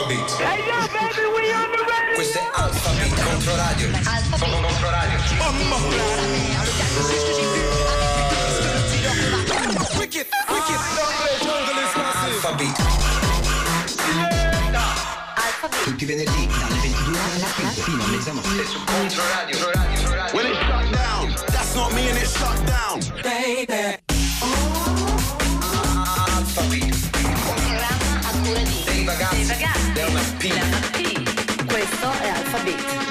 Alphabet. Hey yo, baby, we on the radio. Questo è Alphabet Controradio. Alphabet Controradio. Mamma. Wicked, wicked. Alphabet. Tutti i venerdì dalle 22 alla fino a mezzanotte su Controradio. Controradio. When it shut down, that's not me and it shut down. Baby. Alphabet.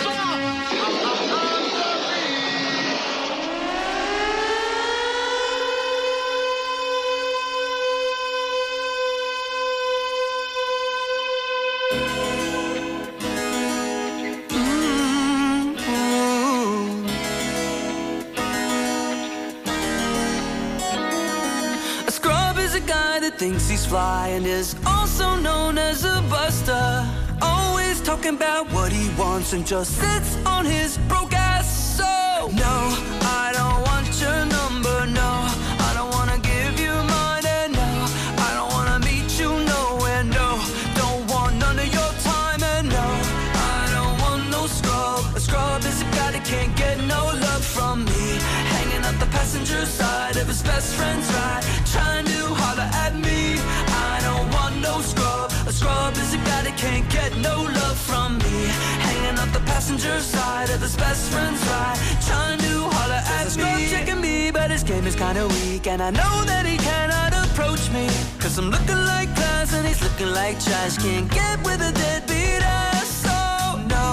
thinks he's fly and is also known as a buster. Talking about what he wants and just sits on his broke ass. So, no, I don't want your number, no. I don't wanna give you mine, and no. I don't wanna meet you nowhere, no. Don't want none of your time, and no. I don't want no scrub. A scrub is a guy that can't get no love from me. Hanging out the passenger side of his best friend's ride. Trying to holler at me. I don't want no scrub can't get no love from me. Hanging out the passenger side of his best friend's ride. Trying to holler at me. Scrub checking me, but his game is kinda weak. And I know that he cannot approach me. Cause I'm looking like glass and he's looking like trash. Can't get with a deadbeat ass. So, no,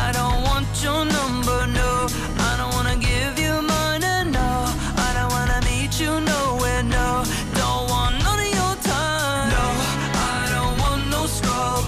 I don't want your number, no.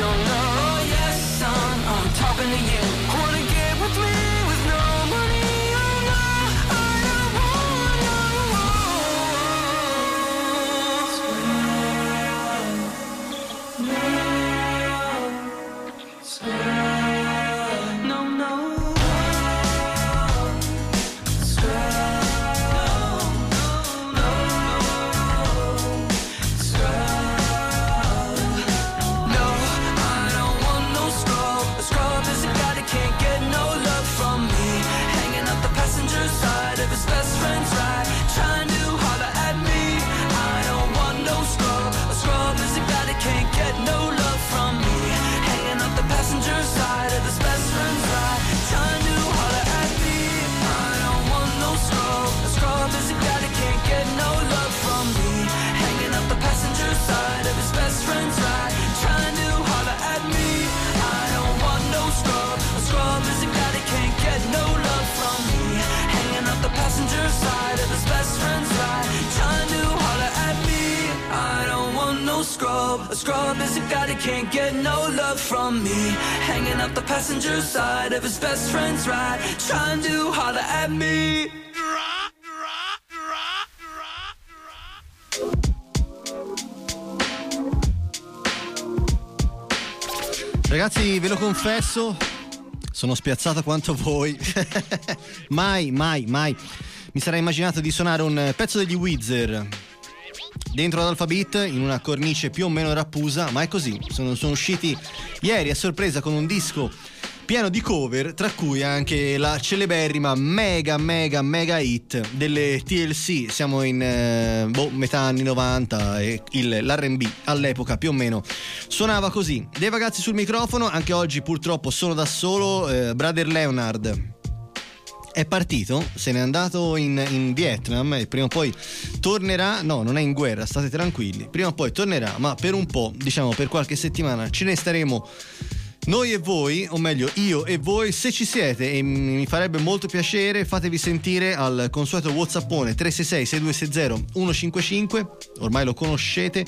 don't. Oh yes, I'm talking to you. Wanna scrub. Is a guy that can't get no love from me. Hanging out the passenger side of his best friend's ride. Trying to holler at me. Ragazzi, ve lo confesso, sono spiazzata quanto voi. mai, mai, mai mi sarei immaginato di suonare un pezzo degli Wizard dentro ad Alphabet in una cornice più o meno rappusa, ma è così. Sono, sono usciti ieri a sorpresa con un disco pieno di cover, tra cui anche la celeberrima mega mega mega hit delle TLC. Siamo in eh, boh, metà anni 90 e il- l'R&B all'epoca più o meno suonava così. Dei ragazzi sul microfono, anche oggi purtroppo sono da solo, eh, Brother Leonard è partito, se n'è andato in, in Vietnam e prima o poi tornerà, no non è in guerra, state tranquilli, prima o poi tornerà, ma per un po', diciamo per qualche settimana ce ne staremo Noi e voi, o meglio io e voi, se ci siete e mi farebbe molto piacere, fatevi sentire al consueto Whatsappone 366 6260 155, ormai lo conoscete.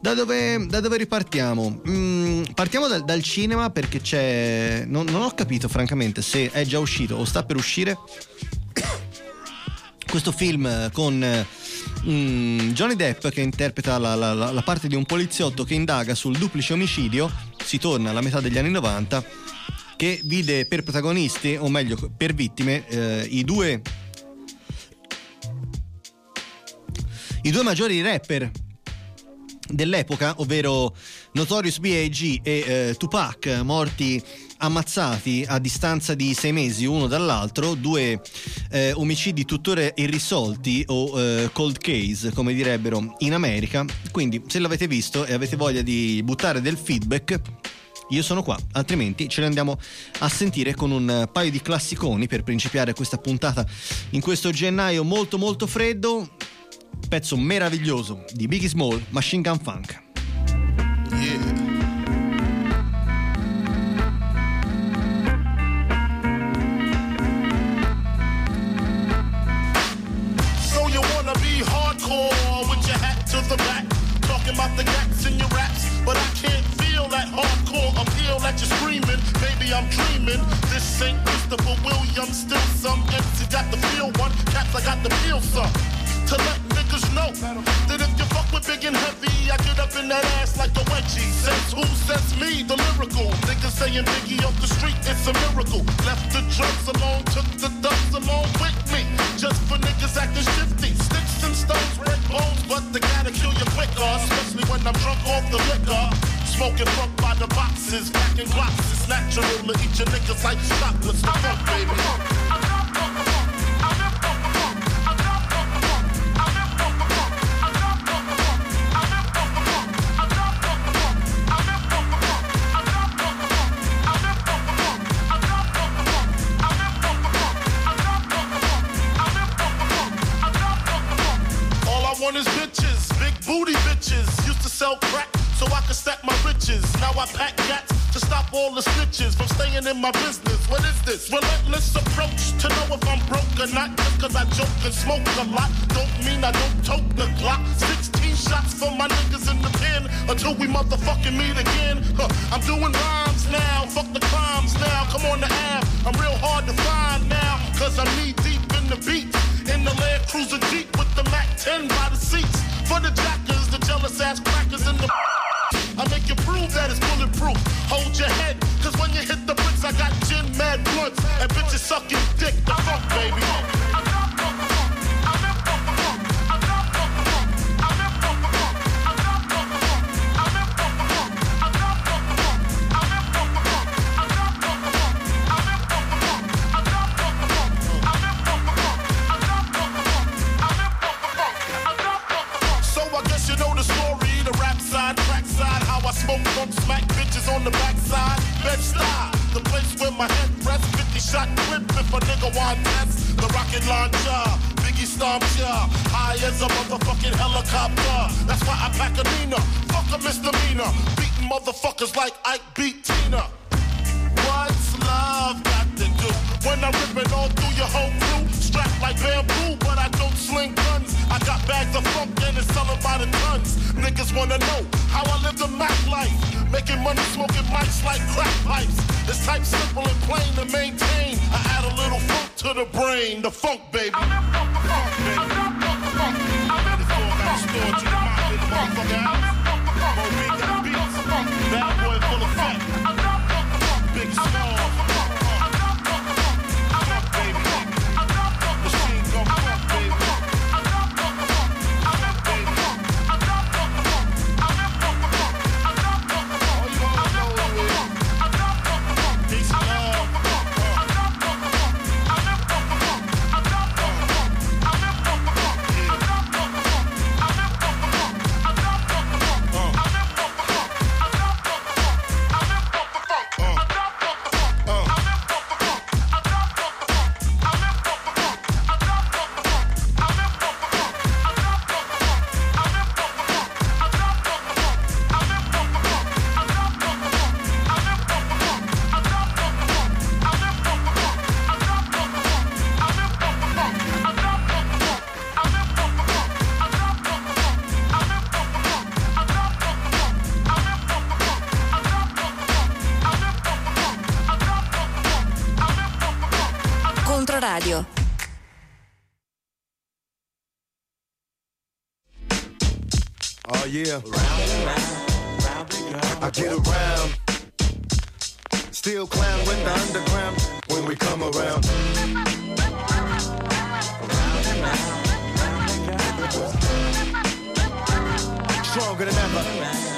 Da dove, da dove ripartiamo? Mm, partiamo dal, dal, cinema perché c'è... Non, non ho capito francamente se è già uscito o sta per uscire questo film con mm, Johnny Depp che interpreta la, la, la, parte di un poliziotto che indaga sul duplice omicidio, si torna alla metà degli anni 90, che vide per protagonisti, o meglio per vittime, eh, i due i due maggiori rapper dell'epoca, ovvero Notorious B.I.G. e eh, Tupac, morti ammazzati a distanza di sei mesi uno dall'altro, due eh, omicidi tuttora irrisolti o eh, cold case, come direbbero in America. Quindi, se l'avete visto e avete voglia di buttare del feedback, io sono qua, altrimenti ce ne andiamo a sentire con un paio di classiconi per principiare questa puntata in questo gennaio molto molto freddo. Pezzo meraviglioso di Biggie Small, Machine Gun Funk. In my business. What is this? Relentless approach to know if I'm broke or not. Just cause I joke and smoke a lot. Don't mean I don't tote the clock. 16 shots for my niggas in the pen until we motherfucking meet again. Huh. I'm doing rhymes now. Fuck the crimes now. Come on the app. I'm real hard to find now. Cause I'm knee deep in the beat. In the Land Cruiser Jeep with the Mac 10 by the seats. For the jackers, That's why I pack a Nina, fuck a misdemeanor. Beating motherfuckers like Ike beat Tina. What's love got to do? When I'm ripping all through your whole crew, strapped like bamboo, but I don't sling guns. I got bags of funk and it's selling by the tons. Niggas wanna know how I live the Mac life. Making money smoking mics like crack pipes. This type simple and plain to maintain. I add a little funk to the brain, the funk baby. Mind in Controradio. Oh yeah. Round and round, round and round. I get around. Still clown with the underground when we come around. Stronger than ever.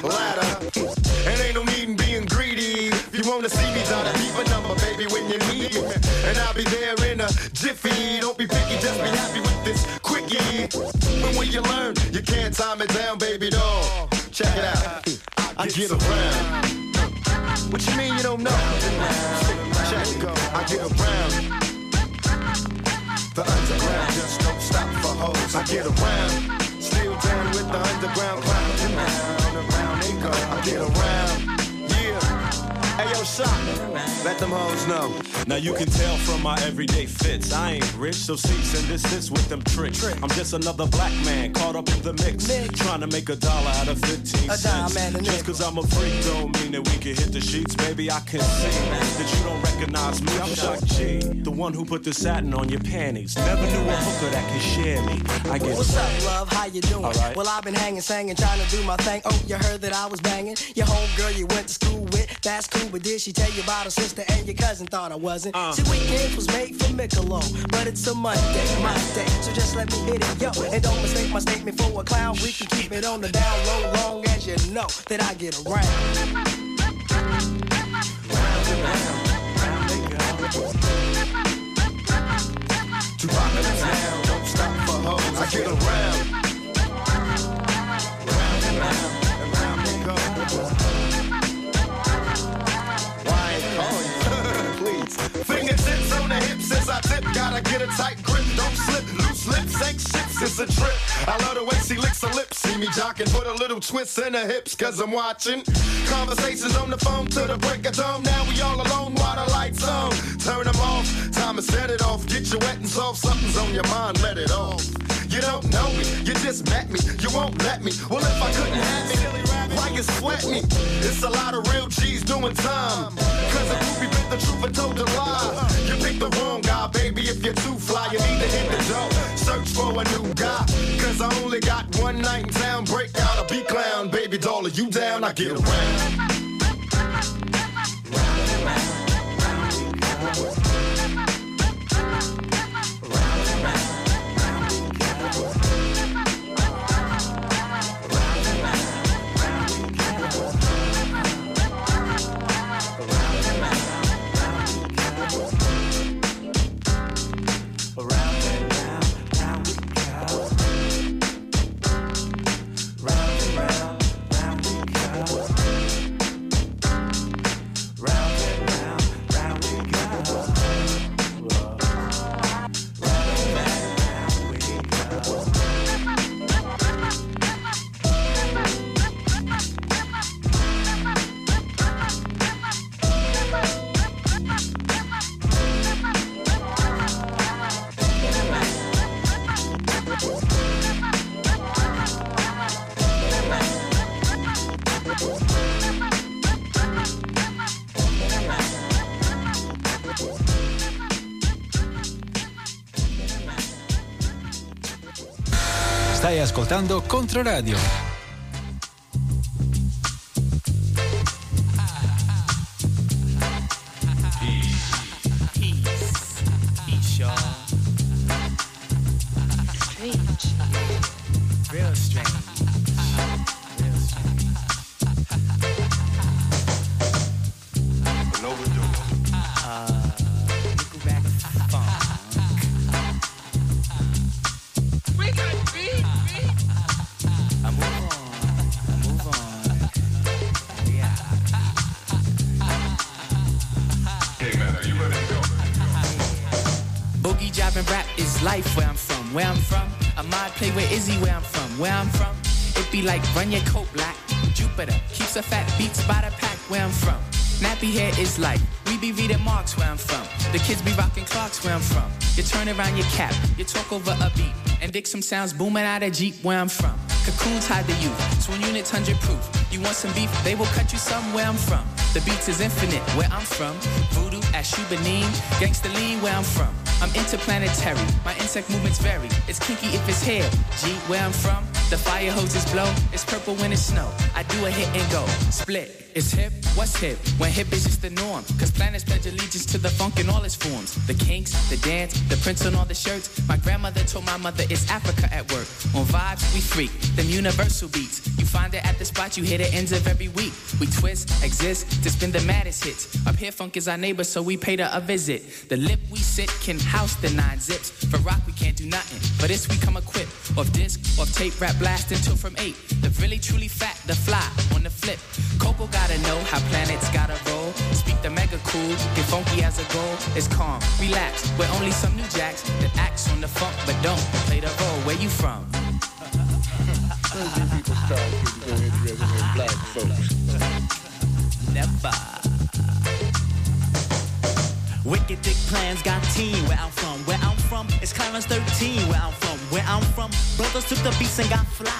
there in a jiffy. Don't be picky, just be happy with this quickie. But when you learn, you can't time it down, baby doll. Check it out. I get around. What you mean you don't know? Check it go. I get around. The underground just don't stop for hoes. I get around. Still down with the underground clown. Around, around they go. I get around. Yeah. Hey shot. Let them hoes know. Now you can tell from my everyday fits. I ain't rich, so cease and desist with them tricks. I'm just another black man caught up in the mix. Trying to make a dollar out of 15 A dime cents. a Just cause I'm a freak don't mean that we can hit the sheets. Baby, I can see that you don't recognize me. I'm Shock G, the one who put the satin on your panties. Never knew a hooker that could share me. I get What's up, love? How you doing? Alright. Well, I've been hanging, singing, trying to do my thing. Oh, you heard that I was banging? Your homegirl you went to school with, that's cool, but did she tell you about her sister and your cousin? Thought I wasn't. Uh. See, weekends was made for Michelob, but it's a Monday, my day. So just let me hit it, yo. And don't mistake my statement for a clown. We can keep it on the down low, long as you know that I get around. Too rockin' the town, don't stop for hoes. I get around. Round and round, and round they go. Fingertips on the hips as I tip. Gotta get a tight grip, don't slip. Loose lips ain't ships, it's a trip. I love the way she licks her lips. See me jocking, put a little twist in her hips, cause I'm watching. Conversations on the phone to the break of dawn. Now we all alone while the lights on. Turn them off, time to set it off. Get you wet and soft, something's on your mind, let it off. You don't know me, you just met me, you won't let me. Well, if I couldn't have me, why you sweat me? It's a lot of real G's doing time. Cause a groupie the truth and told a lie. You picked the wrong guy, baby, if you're too fly, you need to hit the door. Search for a new guy. Cause I only got one night in town, break out a beat clown. Baby doll, you down? I get around. Ascoltando Controradio. Run your coat black. Jupiter keeps a fat beats by the pack where I'm from. Nappy hair is like we be reading marks where I'm from. The kids be rocking clocks where I'm from. You turn around your cap, you talk over a beat, and dig some sounds booming out of Jeep where I'm from. Cocoons hide the youth, swing units hundred proof. You want some beef, they will cut you some where I'm from. The beats is infinite where I'm from. Voodoo at Shubanim, gangsta lean where I'm from. I'm interplanetary, my insect movements vary. It's kinky if it's hair. G, where I'm from, the fire hoses blow. It's purple when it's snow. I do a hit and go. Split. It's hip, what's hip? When hip is just the norm. Cause planets pledge allegiance to the funk in all its forms. The kinks, the dance, the prints on all the shirts. My grandmother told my mother it's Africa at work. On vibes, we freak. Them universal beats. You find it at the spot you hit it ends of every week. We twist, exist to spin the maddest hits. Up here, funk is our neighbor, so we paid her a visit. The lip we sit can house the nine zips. For rock, we can't do nothing. For this, we come equipped. Off disc, off tape, rap blast until from eight. The really truly fat, the fly on the flip. Coco gotta know how planets gotta roll. Speak the mega cool, get funky as a goal. It's calm, relax. We're only some new jacks that acts on the funk, but don't play the role. Where you from? Never. Wicked dick plans got team where I'm from. Where I'm from, it's Clarence 13 where I'm from. Where I'm from, brothers took the beats and got fly.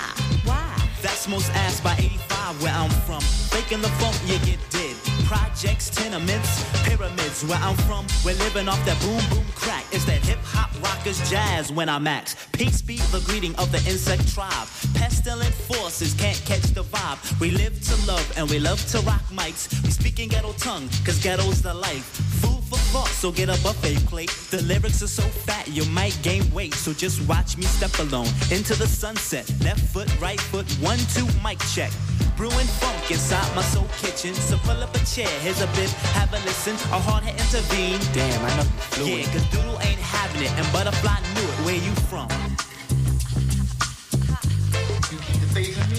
Why? That's most asked by 85 where I'm from. Faking the funk, you get dead. Projects, tenements, pyramids where I'm from. We're living off that boom boom crack. It's that hip hop rockers jazz when I max. Peace be the greeting of the insect tribe. Pestilent forces can't catch the vibe. We live to love and we love to rock mics. We speak in ghetto tongue, cause ghetto's the life. Food for thought, so get a buffet plate. The lyrics are so fat, you might gain weight. So just watch me step alone into the sunset. Left foot, right foot, one, two, mic check. Brewing funk inside my soul kitchen. So pull up a chair, here's a bit, have a listen. A hard head intervene. Damn, I know you fluid. Yeah, cause Doodle ain't having it, and Butterfly knew it. Where you from? You keep the Nah,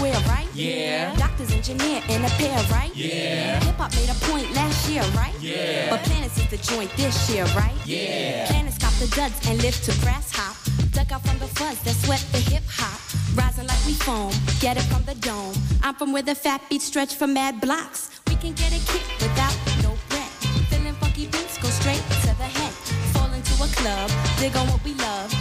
square, right? Yeah. Doctors, engineer, and a pair, right? Yeah. Hip hop made a point last year, right? Yeah. But Planets is the joint this year, right? Yeah. Planets cop the duds and live to grass hop. Duck out from the fuzz that sweat the hip hop. Rising like we foam, get it from the dome. I'm from where the fat beats stretch for mad blocks. We can get a kick without no breath. Feeling funky beats go straight to the head. Fall into a club, dig on what we love.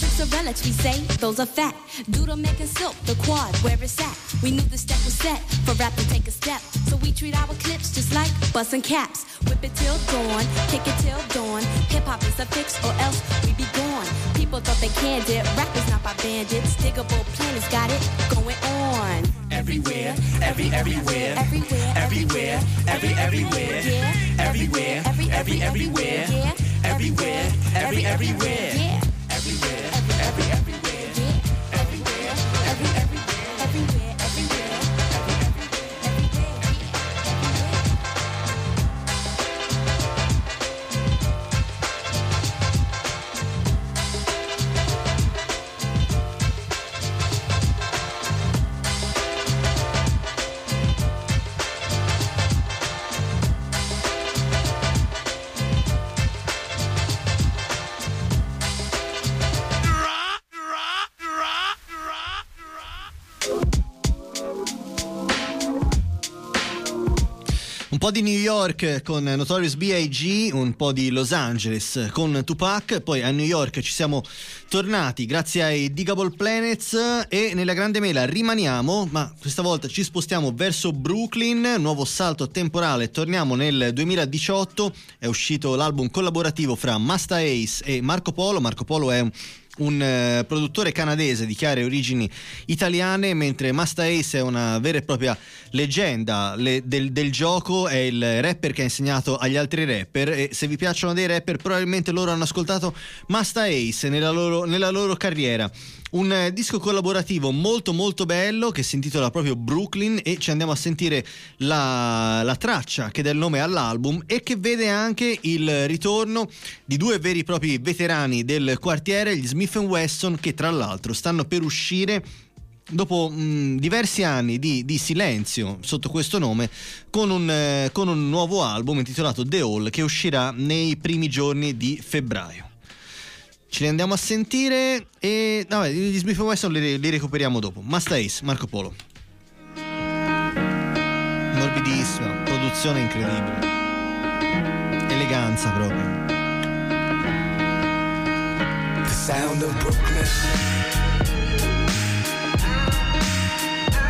Relics, we say, those are fat. Doodle making silk, the quad, where it's at. We knew the step was set for rap to take a step. So we treat our clips just like busting caps. Whip it till dawn, kick it till dawn. Hip hop is a fix or else we be gone. People thought they canned it, rap is not by bandits. Digable Planets got it going on. Everywhere, every everywhere, Everywhere, everywhere, every everywhere, Yeah. everywhere, Every, every everywhere, Yeah. everywhere, every everywhere, Yeah. Po' di New York con Notorious B.I.G., un po' di Los Angeles con Tupac, poi a New York ci siamo tornati grazie ai Digable Planets e nella Grande Mela rimaniamo, ma questa volta ci spostiamo verso Brooklyn, nuovo salto temporale, torniamo nel 2018, è uscito l'album collaborativo fra Masta Ace e Marco Polo, Marco Polo è un un eh, produttore canadese di chiare origini italiane, mentre Masta Ace è una vera e propria leggenda le- del, del gioco, è il rapper che ha insegnato agli altri rapper e se vi piacciono dei rapper probabilmente loro hanno ascoltato Masta Ace nella loro, nella loro carriera. Un eh, disco collaborativo molto molto bello che si intitola proprio Brooklyn e ci andiamo a sentire la, la traccia che dà il nome all'album e che vede anche il ritorno di due veri e propri veterani del quartiere, gli Smith Wesson, che tra l'altro stanno per uscire dopo mh, diversi anni di, di, silenzio sotto questo nome, con un, eh, con un nuovo album intitolato The Hall che uscirà nei primi giorni di febbraio. Ce li andiamo a sentire e vabbè, gli Smith Wesson li, li recuperiamo dopo. Masta Ace, Marco Polo. Morbidissima, produzione incredibile. Eleganza proprio. The sound of Brooklyn.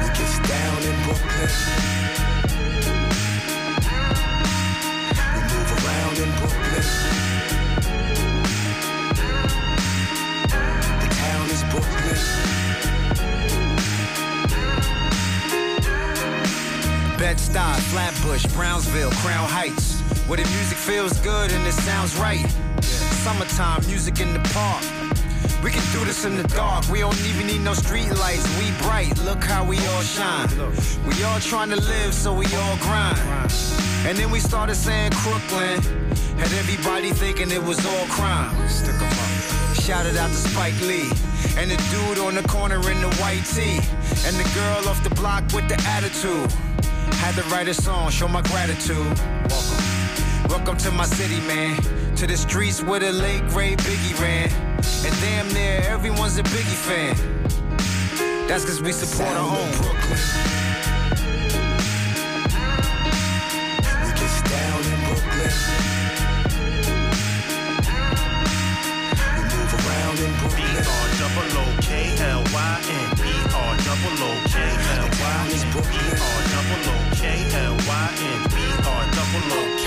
We get down in Brooklyn. Brooklyn. Bed-Stuy, Flatbush, Brownsville, Crown Heights. Where the music feels good and it sounds right. Summertime, music in the park. We can do this in the dark. We don't even need no street lights. We bright. Look how we all shine. We all trying to live, so we all grind. And then we started saying Crooklyn. Had everybody thinking it was all crime. Shouted out to Spike Lee. And the dude on the corner in the white tee. And the girl off the block with the attitude. Had to write a song, show my gratitude. Welcome. Welcome to my city, man. To the streets where the late great Biggie ran. And damn near everyone's a Biggie fan. That's cause we support our home. Brooklyn. We get down in Brooklyn. Double O K L Y N. E-R double O K L Y N. E-R double O K L Y N. E-R double O K.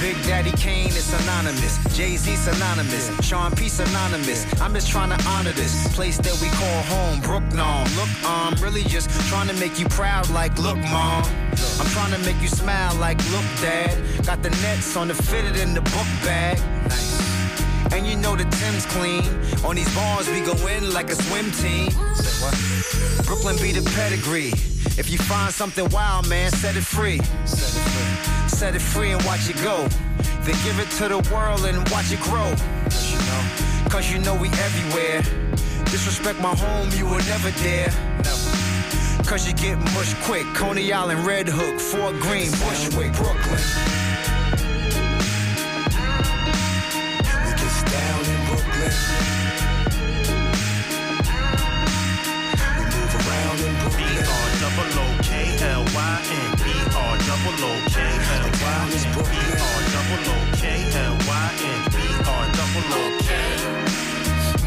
Big Daddy Kane is synonymous. Jay Z synonymous. Sean P synonymous. I'm just trying to honor this place that we call home, Brooklyn. Look, I'm really just trying to make you proud, like, look, mom. I'm trying to make you smile, like, look, dad. Got the nets on the fitted in the book bag. Nice. And you know the Tim's clean. On these bars, we go in like a swim team. Say what? Brooklyn be the pedigree. If you find something wild, man, set it free. Set it free. Set it free and watch it go. Then give it to the world and watch it grow. Cause you know, Cause you know we everywhere. Disrespect my home, you will never dare. Cause you get mushed quick. Coney Island, Red Hook, Fort Greene, Bushwick, Brooklyn.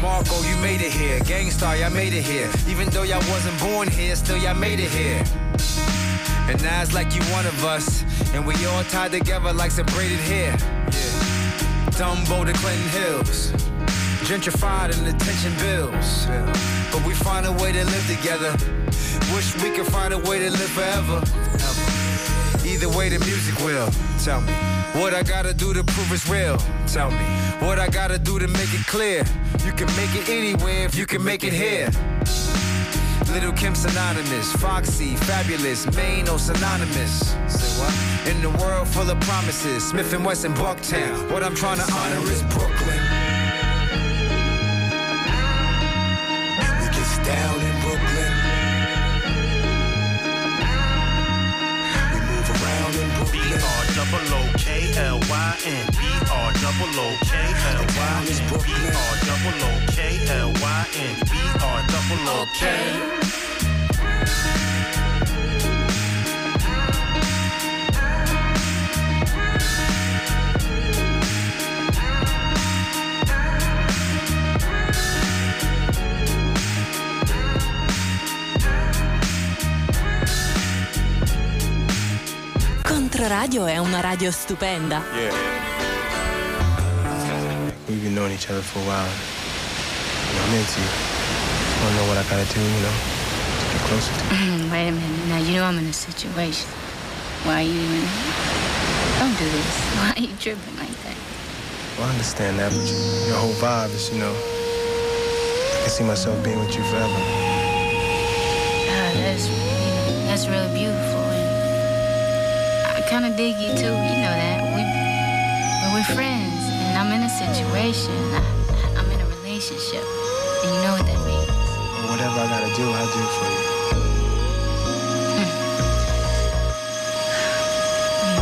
Marco, you made it here. Gang Starr, y'all made it here. Even though y'all wasn't born here, still y'all made it here. And now it's like you one of us. And we all tied together like some braided hair. Yeah. Dumbo to Clinton Hills. Gentrified and attention bills. But we find a way to live together. Wish we could find a way to live forever. Either way, the music will. Tell me. What I gotta do to prove it's real. Tell me. What I gotta do to make it clear. You can make it anywhere if you can make it here. Little Kim synonymous, Foxy, Fabolous, Maine, oh synonymous. Say what? In the world full of promises, Smif-N-Wessun, Bucktown. What I'm trying to honor is Brooklyn. We get down double O K L Y N. E-R double O K L Y N. E-R double O K L Y N. E-R double O K. Controradio è una radio stupenda. Yeah. We've been knowing each other for a while. You know, I'm into you. I don't know what I gotta do, you know, to get closer to you. Wait a minute. Now you know I'm in a situation. Why are you even? Don't do this. Why are you tripping like that? Well, I understand that, but you, your whole vibe is, you know, I can see myself being with you forever. God, that's you know, that's really beautiful. Kind of dig you too. You know that we but we're friends, and I'm in a situation. I, I'm in a relationship, and you know what that means. Whatever I gotta do, I'll do for you. Hmm. Hmm.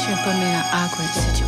Should put me in an awkward situation.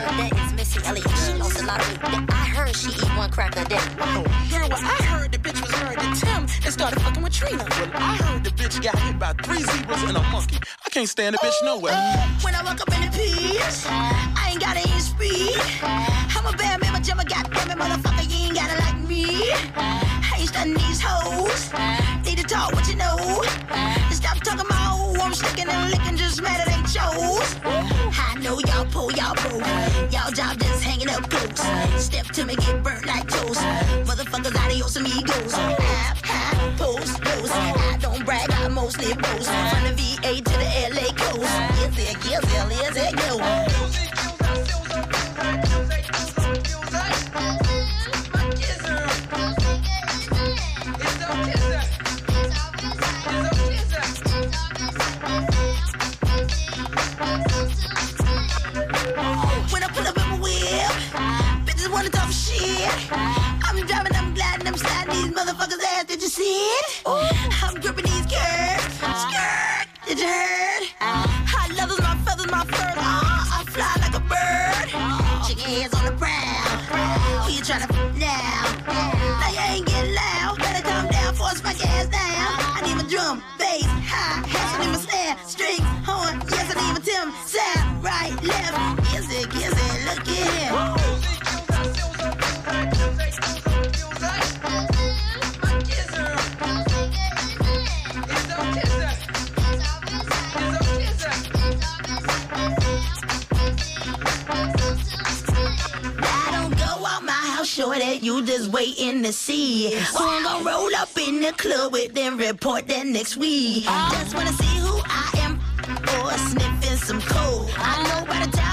Of weight. I heard she eat one crack a day. I heard the bitch was to and started fucking with Trina. I heard the bitch got hit by three and a monkey. I can't stand the bitch nowhere. When I walk up in the piece, I ain't got any speed. I'm a bad man, but Jimmy goddamn it, motherfucker, you ain't gotta like me. I ain't stunning these hoes. Sticking and licking, just mad it ain't chose. I know y'all pull, y'all pull. Y'all job just hanging up close. Step to me, get burnt like toast. Motherfuckers, adios amigos. Half, half, post, post. I don't brag, I mostly boast. From the VA to the LA coast. Yes, it, yes, it, yes, it, go. Now? Now you ain't getting just waiting to see who I'm gonna roll up in the club with, then report that next week. Oh. Just wanna see who I am, or sniffing some coke. I know by the time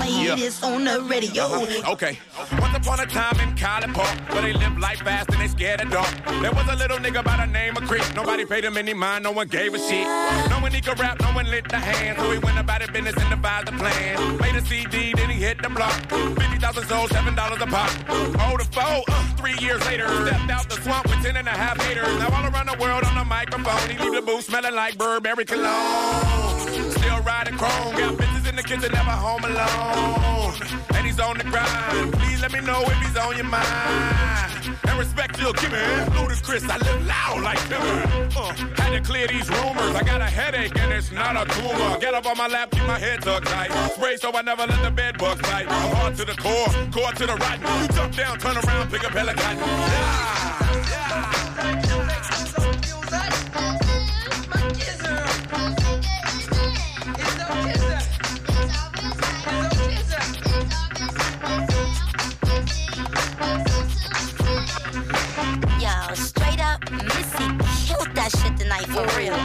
I'ma hear Yeah. this on the radio. Uh-huh. Okay. Once upon a time in College Park, where they live life fast and they scared of dark. There was a little nigga by the name of Chris. Nobody paid him any mind, no one gave a shit. No one he could rap, no one lit the hand. So he went about his business and devised a plan. Made a CD, then he hit the block. 50,000 sold, $7 a pop. Oh, the foe, uh, three years later, stepped out the swamp with 10 and a half haters. Now all around the world on the microphone, he leave the booth smelling like Burberry cologne. Still riding chrome, got bitches in the kitchen, never home alone. And he's on the grind. Please let me know if he's on your mind. And respect you'll give me. Ludacris, I live loud like Timber. Uh, had to clear these rumors. I got a headache and it's not a tumor. Get up on my lap, keep my head tucked tight. Spray so I never let the bed bugs bite. I'm hard to the core, core to the rotten. You jump down, turn around, pick up hella cotton. Yeah. That shit tonight for real.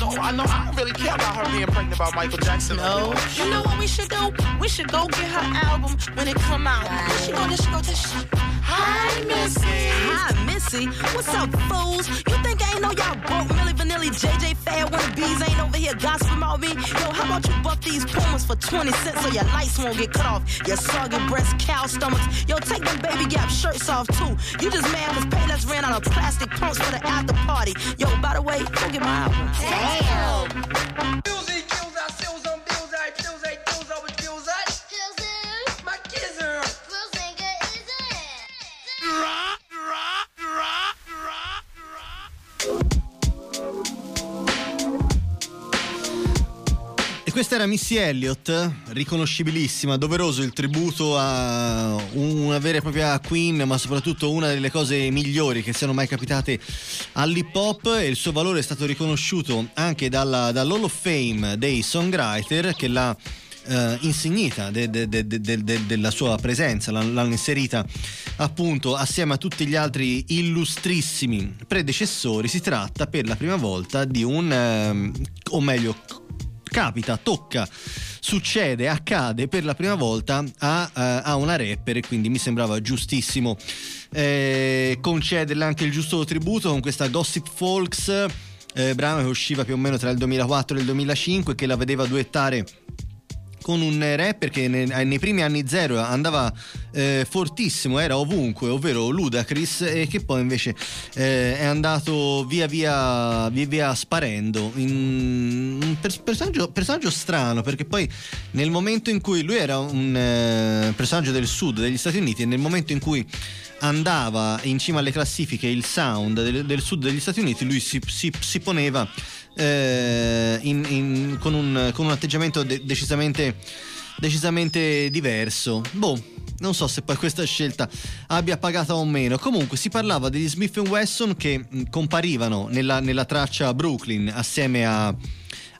No, I know. I don't really care about her being pregnant about Michael Jackson. No. You know what we should do? We should go get her album when it come out. We should go, just go to sh- Hi, Missy. Hi, Missy. What's up, fools? You think I ain't know y'all broke Milli Vanilli, JJ Fad, when the bees ain't over here gossiping about me? Yo, how about you buff these pumas for 20 cents so your lights won't get cut off? Your soggy breasts, cow stomachs. Yo, take them baby gap shirts off too. You just mad cause Payless ran out of plastic pumps for the after party. Yo, by the way, go get my album. Damn. E questa era Missy Elliott, riconoscibilissima, doveroso il tributo a una vera e propria queen, ma soprattutto una delle cose migliori che siano mai capitate all'hip hop e il suo valore è stato riconosciuto anche dalla, dall'Hall of Fame dei songwriter che l'ha eh, insignita de- de- de- de- de- de- della sua presenza, l'hanno inserita appunto assieme a tutti gli altri illustrissimi predecessori. Si tratta per la prima volta di un, ehm, o meglio, capita, tocca, succede, accade per la prima volta a, eh, a una rapper e quindi mi sembrava giustissimo eh, concederle anche il giusto tributo con questa Gossip Folks, eh, brano che usciva più o meno tra il 2004 e il 2005 che la vedeva duettare con un rapper che nei, nei primi anni zero andava eh, fortissimo, era ovunque, ovvero Ludacris, e che poi invece eh, è andato via via, via, via sparendo. In, un pers- personaggio, personaggio, strano, perché poi nel momento in cui lui era un eh, personaggio del sud degli Stati Uniti e nel momento in cui andava in cima alle classifiche il sound del, del sud degli Stati Uniti, lui si, si, si poneva eh, in, in, con, un, con, un, atteggiamento de- decisamente, decisamente diverso. Boh, non so se poi questa scelta abbia pagato o meno. Comunque si parlava degli Smith Wesson che comparivano nella, nella traccia Brooklyn assieme a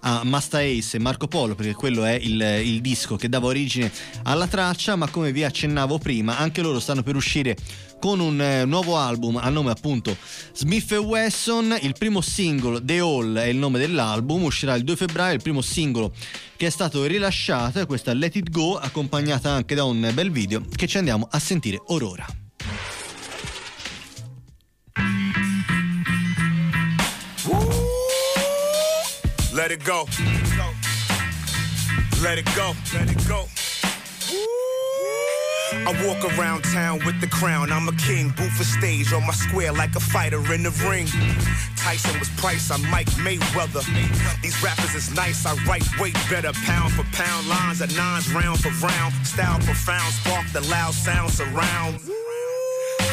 a Masta Ace e Marco Polo perché quello è il, il, disco che dava origine alla traccia ma come vi accennavo prima anche loro stanno per uscire con un eh, nuovo album a nome appunto Smith Wesson. Il primo singolo, The All, è il nome dell'album, uscirà il 2 febbraio. Il primo singolo che è stato rilasciato è questa Let It Go, accompagnata anche da un bel video che ci andiamo a sentire orora. Let it go. Let it go. Let it go. I walk around town with the crown. I'm a king, booth for stage on my square like a fighter in the ring. Tyson was Price, I'm Mike Mayweather. These rappers is nice, I write weight better. Pound for pound, lines at nines, round for round. Style profound, spark the loud sound surround.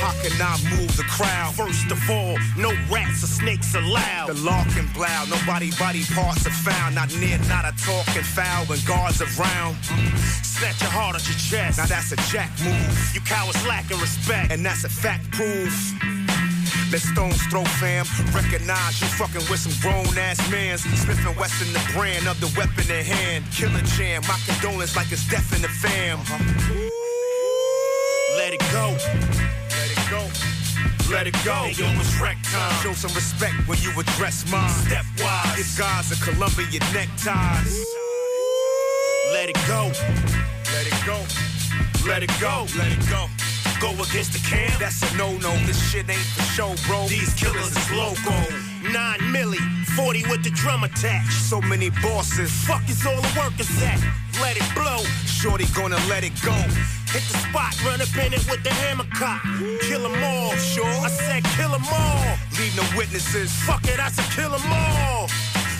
How can I move the crowd? First of all, no rats or snakes allowed. The lock and blow, nobody body parts are found. Not near, not a talking foul when guards around. Snatch your heart at your chest. Now that's a jack move. You cowards lacking respect, and that's a fact proof. Let stones throw fam. Recognize you fucking with some grown ass mans. Smith and Wesson, the brand of the weapon in hand. Killer jam. My condolence like it's death in the fam. Let it go. Let it go. Hey, yo, it's time. Show some respect when you address mine. Stepwise. If guys are Columbia neckties. Let it go. Let it go. Let it go. Let it go. Go against the camp. That's a no-no. This shit ain't for show, bro. These killers is loco. Nine milli, 40 with the drum attached. So many bosses. Fuck is all the workers at? Let it blow. Shorty gonna let it go. Hit the spot, run up in it with the hammer cock. Kill them all, sure. I said kill them all. Leave no witnesses. Fuck it, I said kill them all.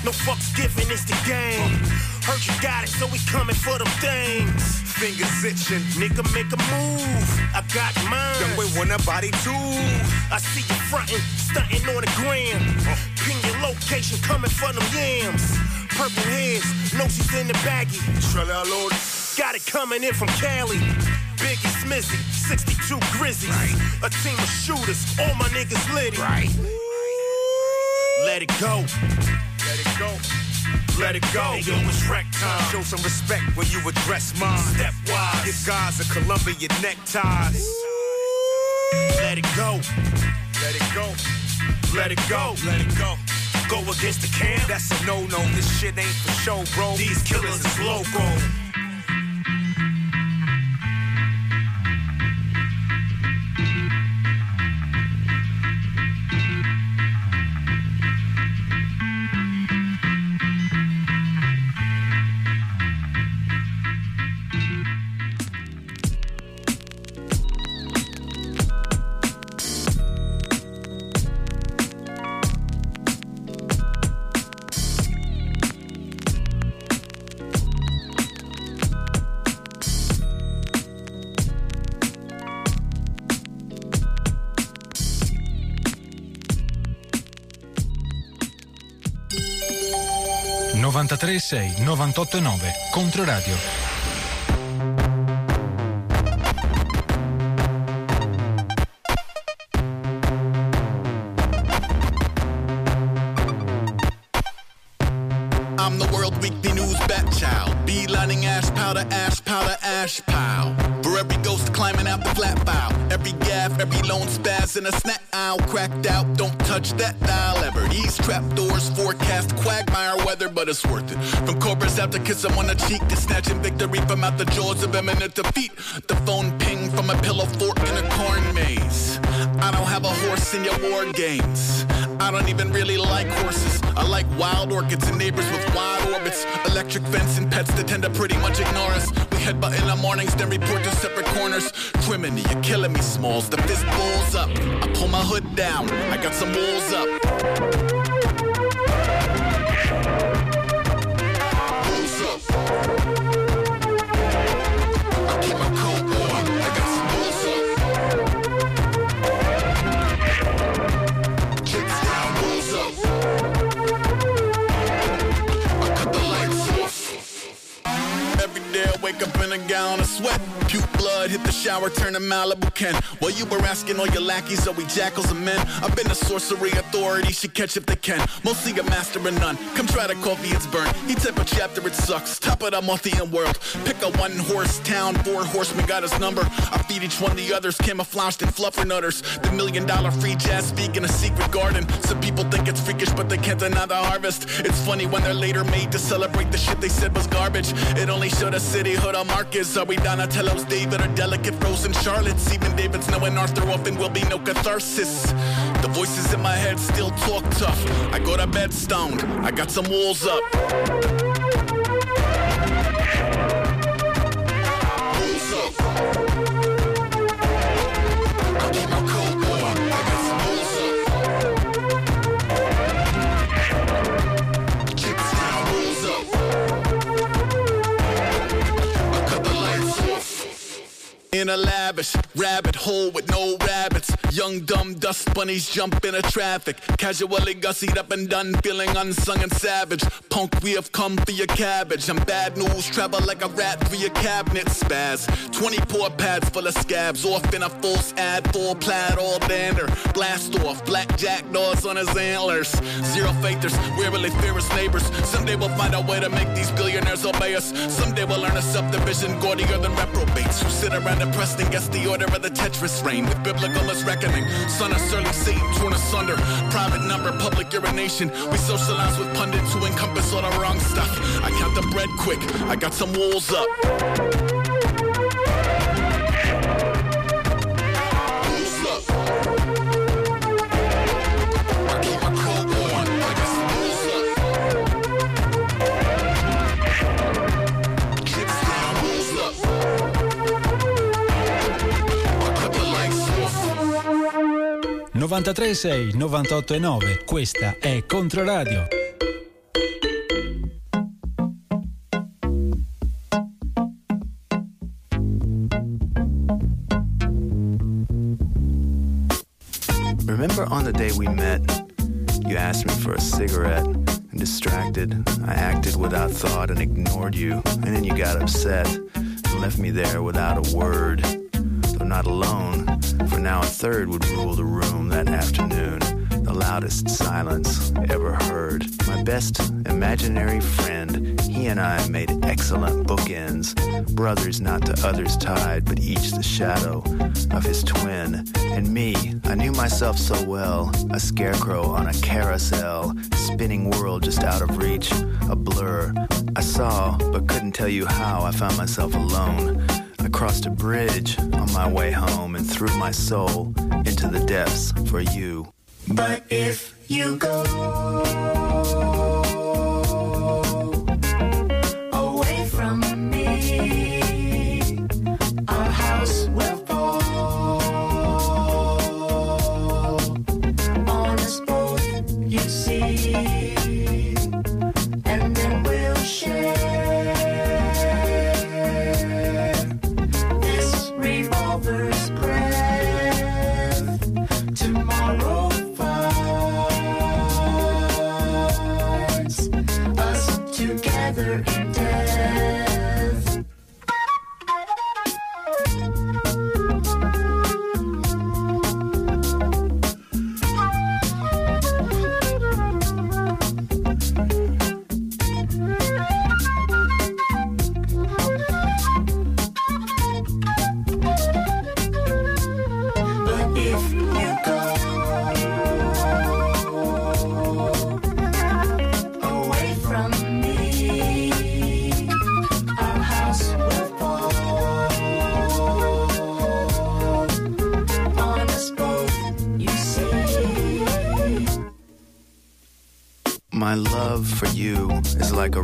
No fucks given, it's the game. Heard you got it, so we coming for them things. Fingers itching, nigga make a move. I got mine. Young boy want a body too. I see you frontin', stunting on the gram. Pin your location, coming for them yams. Purple hairs, know she's in the baggy. Got it coming in from Cali. Biggie Smizzy, 62 Grizzlies. Right. A team of shooters, all my niggas litty. Right. Let it go. Let it go. Let it go. Yo, it's wreck time. Show some respect when you address mine. Stepwise. Give guys a Columbia neckties. Let it go. Let it go. Let it go. Let it go. Go against the camp. That's a no-no. This shit ain't for show, bro. These killers is loco. E 989 Controradio. I'm the world weekly news bat child. Beelining ash powder, ash powder, ash pile. For every ghost climbing out the flat bow. Every gaff, every lone spaz in a snap owl. Cracked out, don't touch that dial ever. These trapdoors forecast quagmire weather, but it's worth it. From cobras out to kiss them on the cheek to snatching victory from out the jaws of imminent defeat. The phone ping from a pillow fort in a corn maze. I don't have a horse in your war games. I don't even really like horses. I like wild orchids and neighbors with wide orbits. Electric fence and pets that tend to pretty much ignore us. We headbutt in the mornings, then report to separate corners. Criminy, you're killing me, Smalls. The fist balls up. I pull my hood down. I got some walls up. Wake up in a gown of sweat. Puke blood, hit the shower, turn to Malibu Ken. While you were asking all your lackeys, are we jackals or men? I've been a sorcery authority, should catch if they can. Mostly a master of none. Come try to coffee, it's burn. He type of chapter, it sucks. Top of the end world. Pick a one horse town, four horsemen got his number. I feed each one the others, camouflaged in fluffer nutters. The million dollar free jazz speak in a secret garden. Some people think it's freakish, but they can't deny the harvest. It's funny when they're later made to celebrate the shit they said was garbage. It only showed us cityhood on Marcus. Are we Donatello's David or delicate frozen Charlottes? Even David's knowing Arthur often will be no catharsis. The voices in my head still talk tough. I go to bed stoned. I got some walls up. In a lavish rabbit hole with no rabbits. Young dumb dust bunnies jump in a traffic. Casually gussied up and done, feeling unsung and savage. Punk, we have come for your cabbage. I'm bad news, travel like a rat through your cabinet spaz. 20 poor pads full of scabs, off in a false ad, full plaid, all dander. Blast off, black jackdaws on his antlers. Zero faithers, wearily fearless neighbors. Someday we'll find a way to make these billionaires obey us. Someday we'll learn a subdivision gaudier than reprobates who sit around depressed and guess the order of the Tetris reign with biblical as reckoning. Son of surly Satan torn asunder. Private number, public urination. We socialize with pundits who encompass all the wrong stuff. I count the bread quick. I got some walls up. 93.6, 98.9. Questa è Controradio. Remember on the day we met, you asked me for a cigarette, and distracted, I acted without thought and ignored you, and then you got upset and left me there without a word. Though not alone, now a third would rule the room that afternoon, the loudest silence ever heard. My best imaginary friend, he and I made excellent bookends, brothers not to others tied, but each the shadow of his twin. And me, I knew myself so well, a scarecrow on a carousel, spinning world just out of reach, a blur. I saw, but couldn't tell you how I found myself alone. I crossed a bridge on my way home and threw my soul into the depths for you. But if you go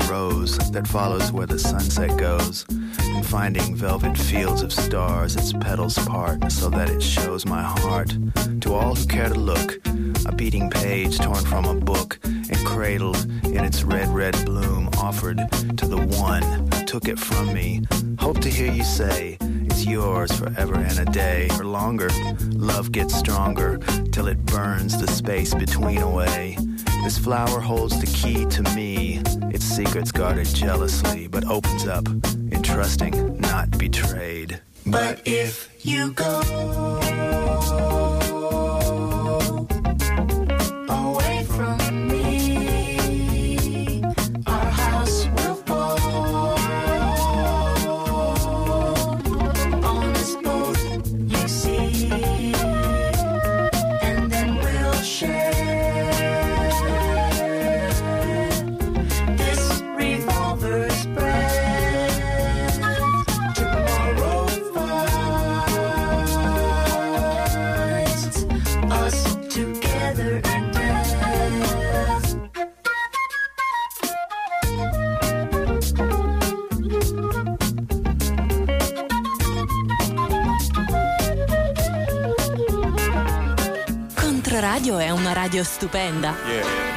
rose that follows where the sunset goes, and finding velvet fields of stars its petals part so that it shows my heart to all who care to look. A beating page torn from a book and cradled in its red, red bloom, offered to the one who took it from me. Hope to hear you say, it's yours forever and a day or longer. Love gets stronger till it burns the space between away. This flower holds the key to me, its secrets guarded jealously, but opens up in trusting, not betrayed. But if you go Controradio è una radio stupenda. Always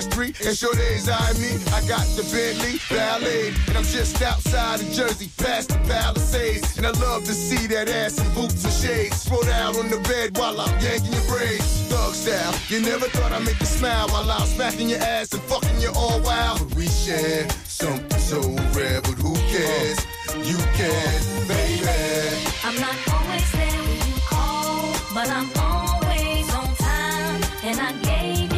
a quarter past three, and sure days I me. I got the Bentley Ballet, and I'm just outside of Jersey, past the Palisades. And I love to see that ass in boots and shades. Spread out on the bed while I'm yanking your braids. Thug style, you never thought I'd make you smile while I'm smacking your ass and fucking you all wild. But we share something so rare, but who cares? You can, baby. I'm not always there when you call, but I'm always on time, and I gave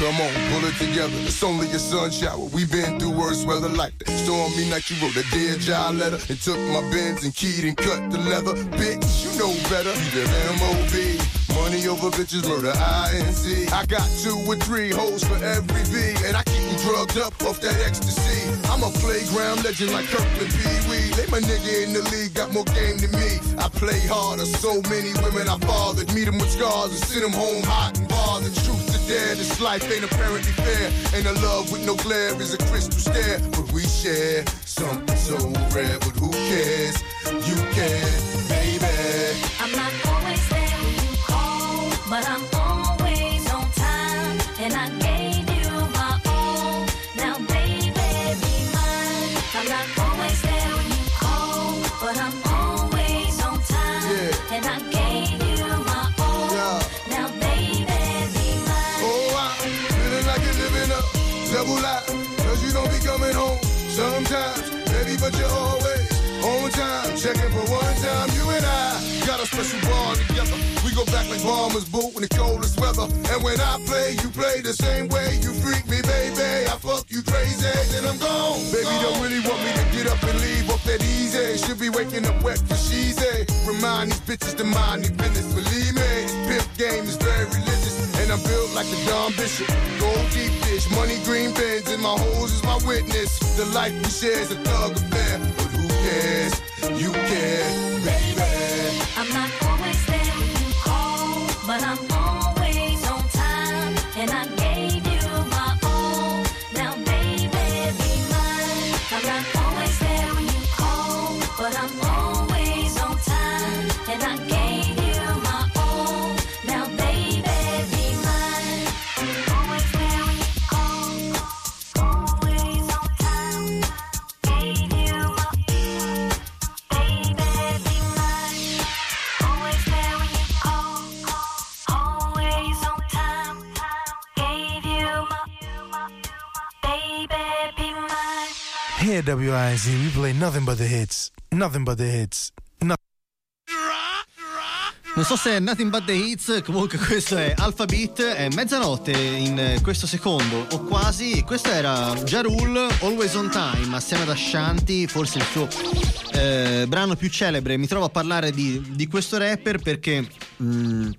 come on, pull it together. It's only a sun shower. We've been through worse weather like that. Stormy night, you wrote a dear child letter and took my bins and keyed and cut the leather. Bitch, you know better. You the M.O.B. Money over bitches, murder INC. I got two or three hoes for every V, and I keep them drugged up off that ecstasy. I'm a playground legend like Kirkland Pee Wee. They my nigga in the league, got more game than me. I play harder, so many women I fathered. Meet them with scars and send them home hot and bothered. Truth to dare, this life ain't apparently fair. And a love with no glare is a crystal stare. But we share something so rare, but who cares? You care, baby. I'm not always but I'm bombers boot in the coldest weather. And when I play, you play the same way. You freak me, baby. I fuck you crazy, then I'm gone. Baby, don't really want me to get up and leave off that easy. Should be waking up wet for she's a. Remind these bitches to mind their business. Believe me, this pimp game is very religious. And I'm built like a Don Bishop. Gold deep dish, money green bins, and my hoes is my witness. The life we share is a thug affair. But who cares? You care, baby. I'm not but I'm always on time, and I at WIZ, we play nothing but the hits. Nothing but the hits. No- Non so se è Nothing But The Hits, comunque questo è Alphabet, è mezzanotte in questo secondo o quasi. Questo era Ja Rule, Always On Time, assieme ad Ashanti, forse il suo eh, brano più celebre. Mi trovo a parlare di, di questo rapper perché... mm,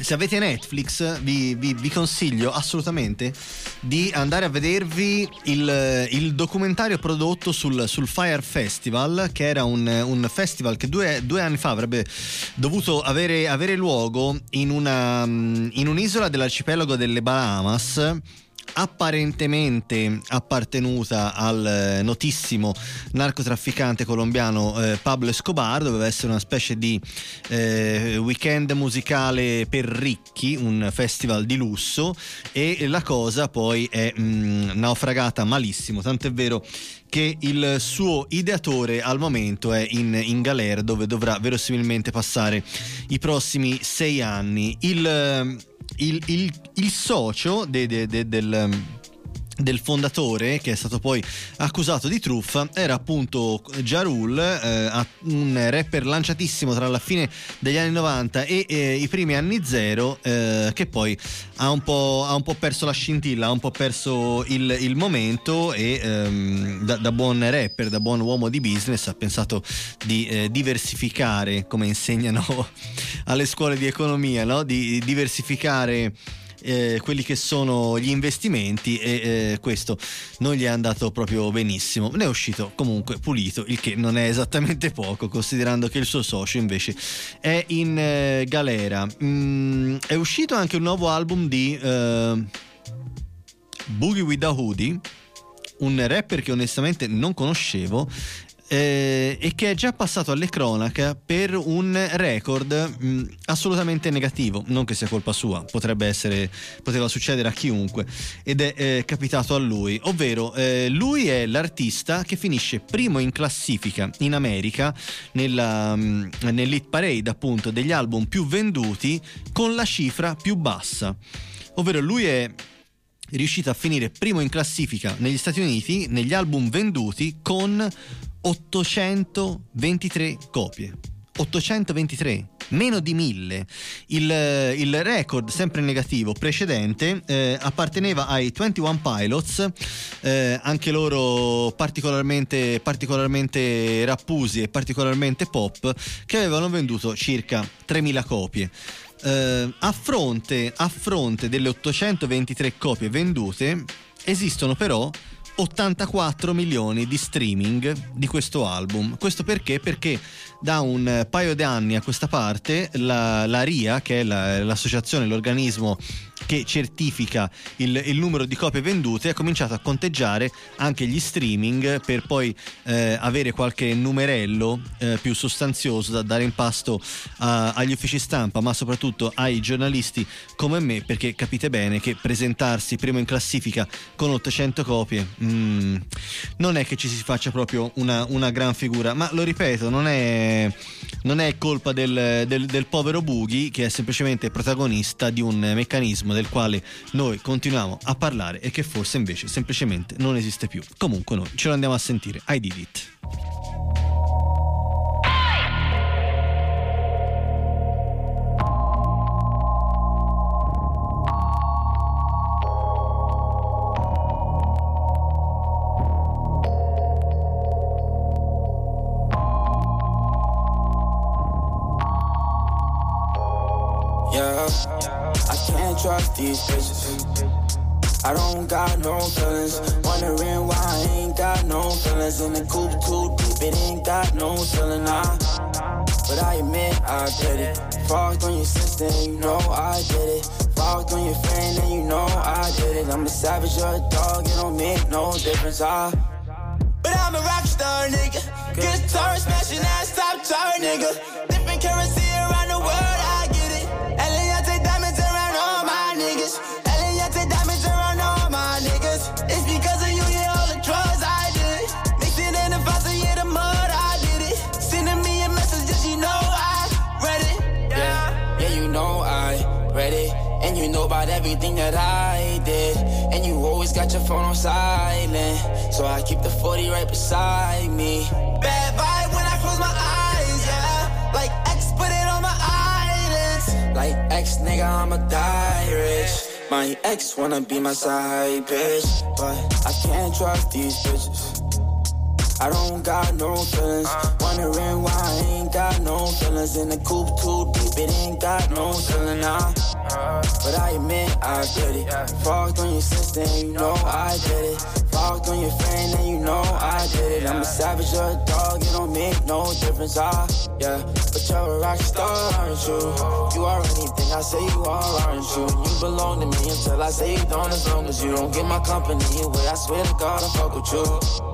se avete Netflix vi, vi- vi consiglio assolutamente di andare a vedervi il, il documentario prodotto sul, sul Fire Festival, che era un, un festival che due, due anni fa avrebbe dovuto avere, avere luogo in, una, mm, in un'isola dell'arcipelago delle Bahamas apparentemente appartenuta al eh, notissimo narcotrafficante colombiano eh, Pablo Escobar, doveva essere una specie di eh, weekend musicale per ricchi, un festival di lusso e la cosa poi è mm, naufragata malissimo, tant'è vero che il suo ideatore al momento è in, in galera dove dovrà verosimilmente passare i prossimi sei anni. Il, eh, il- il- il socio de- de- de- del del fondatore che è stato poi accusato di truffa era appunto Ja Rule, eh, un rapper lanciatissimo tra la fine degli anni 90 e eh, i primi anni zero eh, che poi ha un, po', ha un po' perso la scintilla, ha un po' perso il, il momento e ehm, da, da buon rapper, da buon uomo di business ha pensato di eh, diversificare come insegnano alle scuole di economia, no? di diversificare eh, quelli che sono gli investimenti e eh, questo non gli è andato proprio benissimo. Ne è uscito comunque pulito, il che non è esattamente poco, considerando che il suo socio invece è in eh, galera. Mm, è uscito anche un nuovo album di eh, Boogie with the Hoodie, un rapper che onestamente non conoscevo eh, e che è già passato alle cronache per un record mh, assolutamente negativo, non che sia colpa sua, potrebbe essere, poteva succedere a chiunque. Ed è eh, capitato a lui, ovvero eh, lui è l'artista che finisce primo in classifica in America nella, mh, nell'hit parade appunto degli album più venduti con la cifra più bassa, ovvero lui è riuscito a finire primo in classifica negli Stati Uniti negli album venduti con 823 copie. 823, meno di 1000. Il, il record, sempre negativo, precedente, eh, apparteneva ai 21 Pilots, eh, anche loro particolarmente, particolarmente rappusi e particolarmente pop, che avevano venduto circa 3000 copie. Eh, a, fronte, a fronte delle 823 copie vendute, esistono però 84 milioni di streaming di questo album. Questo perché? Perché da un paio di anni a questa parte la, la RIA, che è la- l'associazione, l'organismo che certifica il, il numero di copie vendute, ha cominciato a conteggiare anche gli streaming per poi eh, avere qualche numerello eh, più sostanzioso da dare in pasto a- agli uffici stampa, ma soprattutto ai giornalisti come me, perché capite bene che presentarsi primo in classifica con 800 copie mm, non è che ci si faccia proprio una, una gran figura, ma lo ripeto, non è, non è colpa del, del- del povero Bughi che è semplicemente protagonista di un meccanismo del quale noi continuiamo a parlare e che forse invece semplicemente non esiste più. Comunque noi ce lo andiamo a sentire. I did it. I don't got no feelings. Wondering why I ain't got no feelings. In the coop too deep, it ain't got no ceiling. Nah. But I admit I did it. Fucked on your sister, you know I did it. Fucked on your friend, and you know I did it. I'm a savage, you're a dog, it don't make no difference. I but I'm a rock star, nigga. Guitar smashing ass, top chart, nigga. About everything that I did. And you always got your phone on silent. So I keep the 40 right beside me. Bad vibe when I close my eyes, yeah. Like X put it on my eyelids. Like X nigga, I'ma die rich. My ex wanna be my side bitch. But I can't trust these bitches. I don't got no feelings. Wondering why I ain't got no feelings. In the coop too deep, it ain't got no ceiling now. But I admit I did it. Fucked on your and you know I did it. Fucked on your friend, and you know I did it. I'm a savage, a dog, it don't make no difference. Ah, yeah. But you're a rock star, aren't you? You are anything I say you are, aren't you? You belong to me until I say you don't, as long as you don't get my company away. I swear to God, I fuck with you.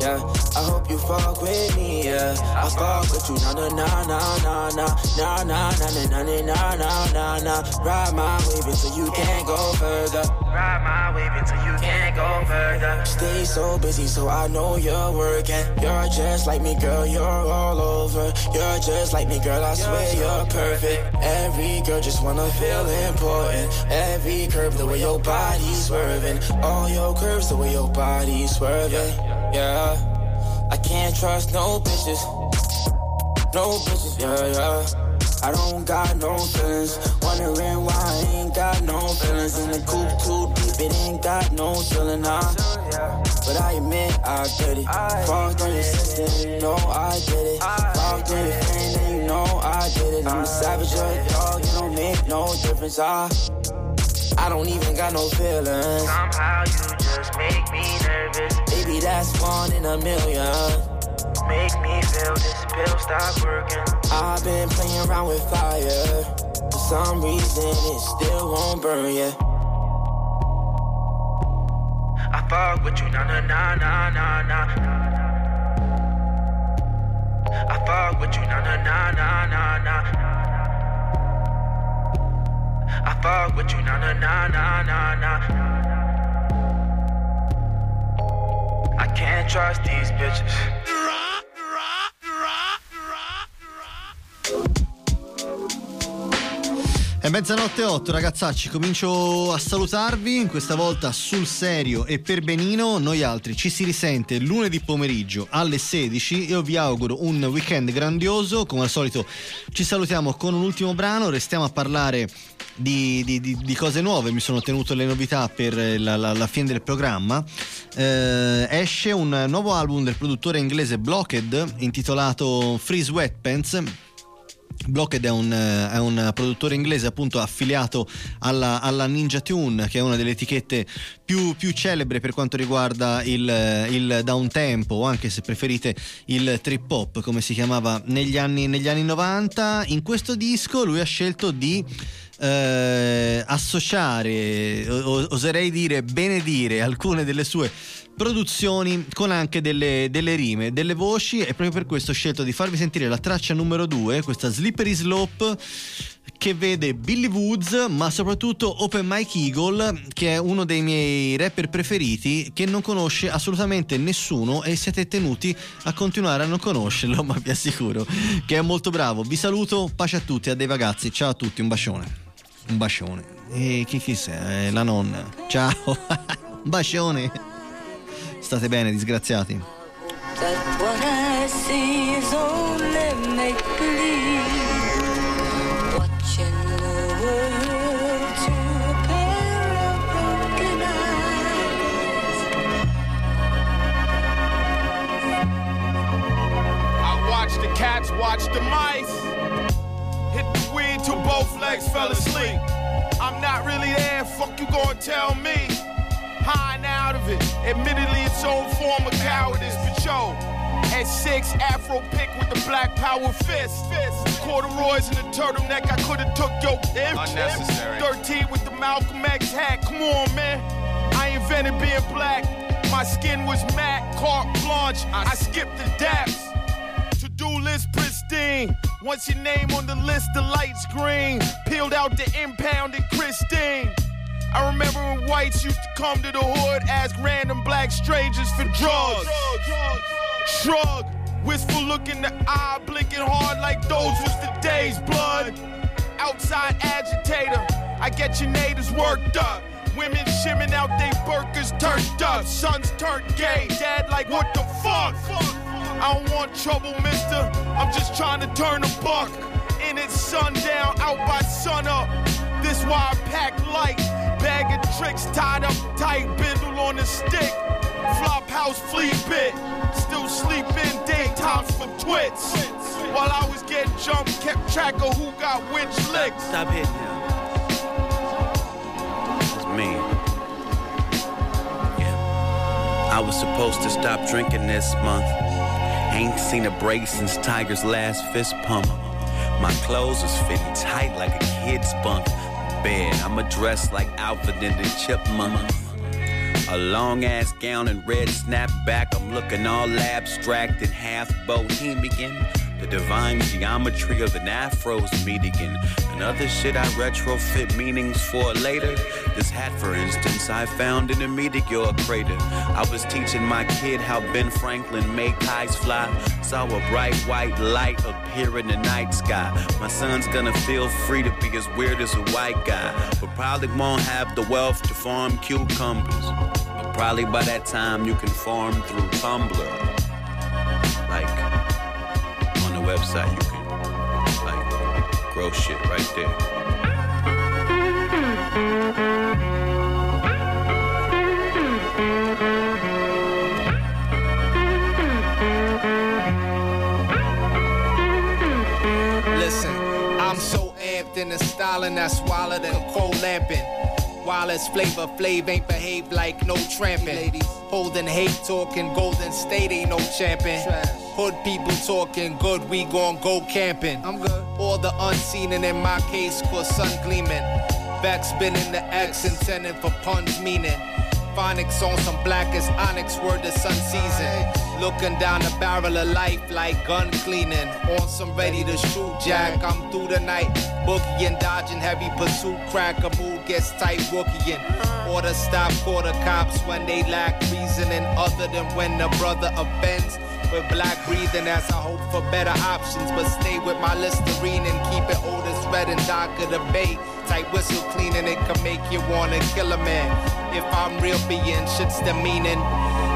Yeah, I hope you fuck with me, yeah. I fuck with you, na na na na na na na na na na na na na na na. Ride my wave until you can't go further. Ride my wave until you can't go further. Stay so busy, so I know you're working. You're just like me, girl. You're all over. You're just like me, girl. I swear you're perfect. Every girl just wanna feel important. Every curve, the way your body's swerving. All your curves, the way your body's swerving. Yeah. I can't trust no bitches. No bitches, yeah, yeah. I don't got no feelings. Wondering why I ain't got no feelings. In the coop too deep, it ain't got no ceiling now. But I admit I did it. Fucked on your sister, you know I did it. Fucked on your friend, and you know I did it. I'm a savage, you're a dog, it don't make no difference. I, I don't even got no feelings. Somehow you just make me nervous. Baby, that's one in a million. Make me feel this pill stop working. I've been playing around with fire. For some reason, it still won't burn yet. I fuck with you, na na na na na na. I fuck with you, na na na na na na. I fuck with you, na na na na na na. I can't trust these bitches. È mezzanotte e 8 ragazzacci, comincio a salutarvi, questa volta sul serio e per benino, noi altri ci si risente lunedì pomeriggio alle 16, io vi auguro un weekend grandioso, come al solito ci salutiamo con un ultimo brano, restiamo a parlare di, di- di- di cose nuove, mi sono tenuto le novità per la, la- la fine del programma, Eh, esce un nuovo album del produttore inglese Blocked intitolato Free Sweatpants Blocked è un, eh, è un produttore inglese appunto affiliato alla, alla Ninja Tune che è una delle etichette più, più celebre per quanto riguarda il, il downtempo o anche se preferite il trip hop come si chiamava negli anni, negli anni 90 in questo disco lui ha scelto di eh, associare oserei dire benedire alcune delle sue produzioni con anche delle, delle rime, delle voci e proprio per questo ho scelto di farvi sentire la traccia numero 2, questa Slippery Slope che vede Billy Woods ma soprattutto Open Mike Eagle che è uno dei miei rapper preferiti che non conosce assolutamente nessuno e siete tenuti a continuare a non conoscerlo ma vi assicuro che è molto bravo. Vi saluto, pace a tutti, a dei ragazzi, ciao a tutti, un bacione. Un bacione. E chi chi sei? Eh, La nonna. Ciao. un bacione. State bene, disgraziati. That what I see is only make believe. Watching the world through a pair of broken eyes. I watched the cats watch the mice. Till both legs fell asleep. I'm not really there, fuck you gonna tell me. High and out of it, admittedly its own form of cowardice, but yo. At six, Afro pick with the black power fist. fist. Corduroys and the turtleneck, I could've took your if. Unnecessary. 13 with the Malcolm X hat, come on, man. I invented being black. My skin was matte, carte blanche. I skipped the daps. To-do list pristine. Once your name on the list, the lights green. Peeled out the impound and Christine. I remember when whites used to come to the hood, ask random black strangers for drugs. Shrug, wistful look in the eye, blinking hard like those was the days, blood. Outside agitator, I get your natives worked up. Women shimming out they burqas turned up. Sons turned gay. Dad like, what the fuck? I don't want trouble, mister. I'm just trying to turn a buck. In it sundown, out by sunup. This why I pack light. Bag of tricks tied up tight. Bindle on the stick. Flop house flea bit. Still sleeping daytimes for twits. While I was getting jumped, kept track of who got which licks. Stop hitting him. It's me. Yeah. I was supposed to stop drinking this month. Ain't seen a break since Tiger's last fist pump. My clothes was fitting tight like a kid's bunk. Bed, I'ma dress like Alvin and the Chipmunk. A long ass gown and red snapback. I'm looking all abstract and half bohemian. The divine geometry of an afro's median. And other shit I retrofit meanings for later. This hat, for instance, I found in a meteor crater. I was teaching my kid how Ben Franklin made kites fly. Saw a bright white light appear in the night sky. My son's gonna feel free to be as weird as a white guy, but probably won't have the wealth to farm cucumbers. But probably by that time you can farm through Tumblr. Like the website, you can like grow shit right there. Listen, I'm so amped in the styling that's wilder than cold lamping. Wallace flavor flav ain't behave like no tramping. Ladies holding hate talking golden state ain't no champion. Hood people talking good, we gon' go camping. I'm good. All the unseen and in my case, cause sun gleaming. Back spinning the X intended for puns meaning. Phonics on some blackest onyx word the sun season. Looking down the barrel of life like gun cleaning. On some ready to shoot jack. I'm through the night. Boogie and dodging heavy pursuit. Crack a mood gets tight rookieing. Uh-huh. Order stop quarter cops when they lack reasoning other than when the brother offends. With black breathing as I hope for better options. But stay with my Listerine and keep it Otis red and dock of the bay. Tight whistle cleaning, it can make you wanna kill a man. If I'm real being, shit's the meaning.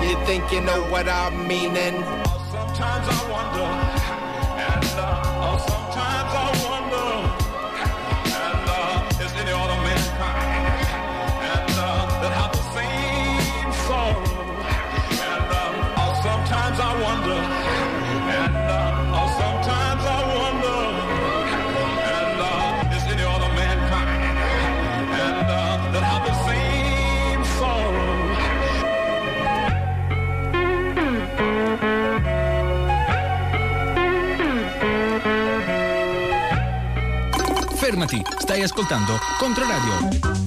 You think you know what I'm meaning? Sometimes I wonder, stai ascoltando Controradio.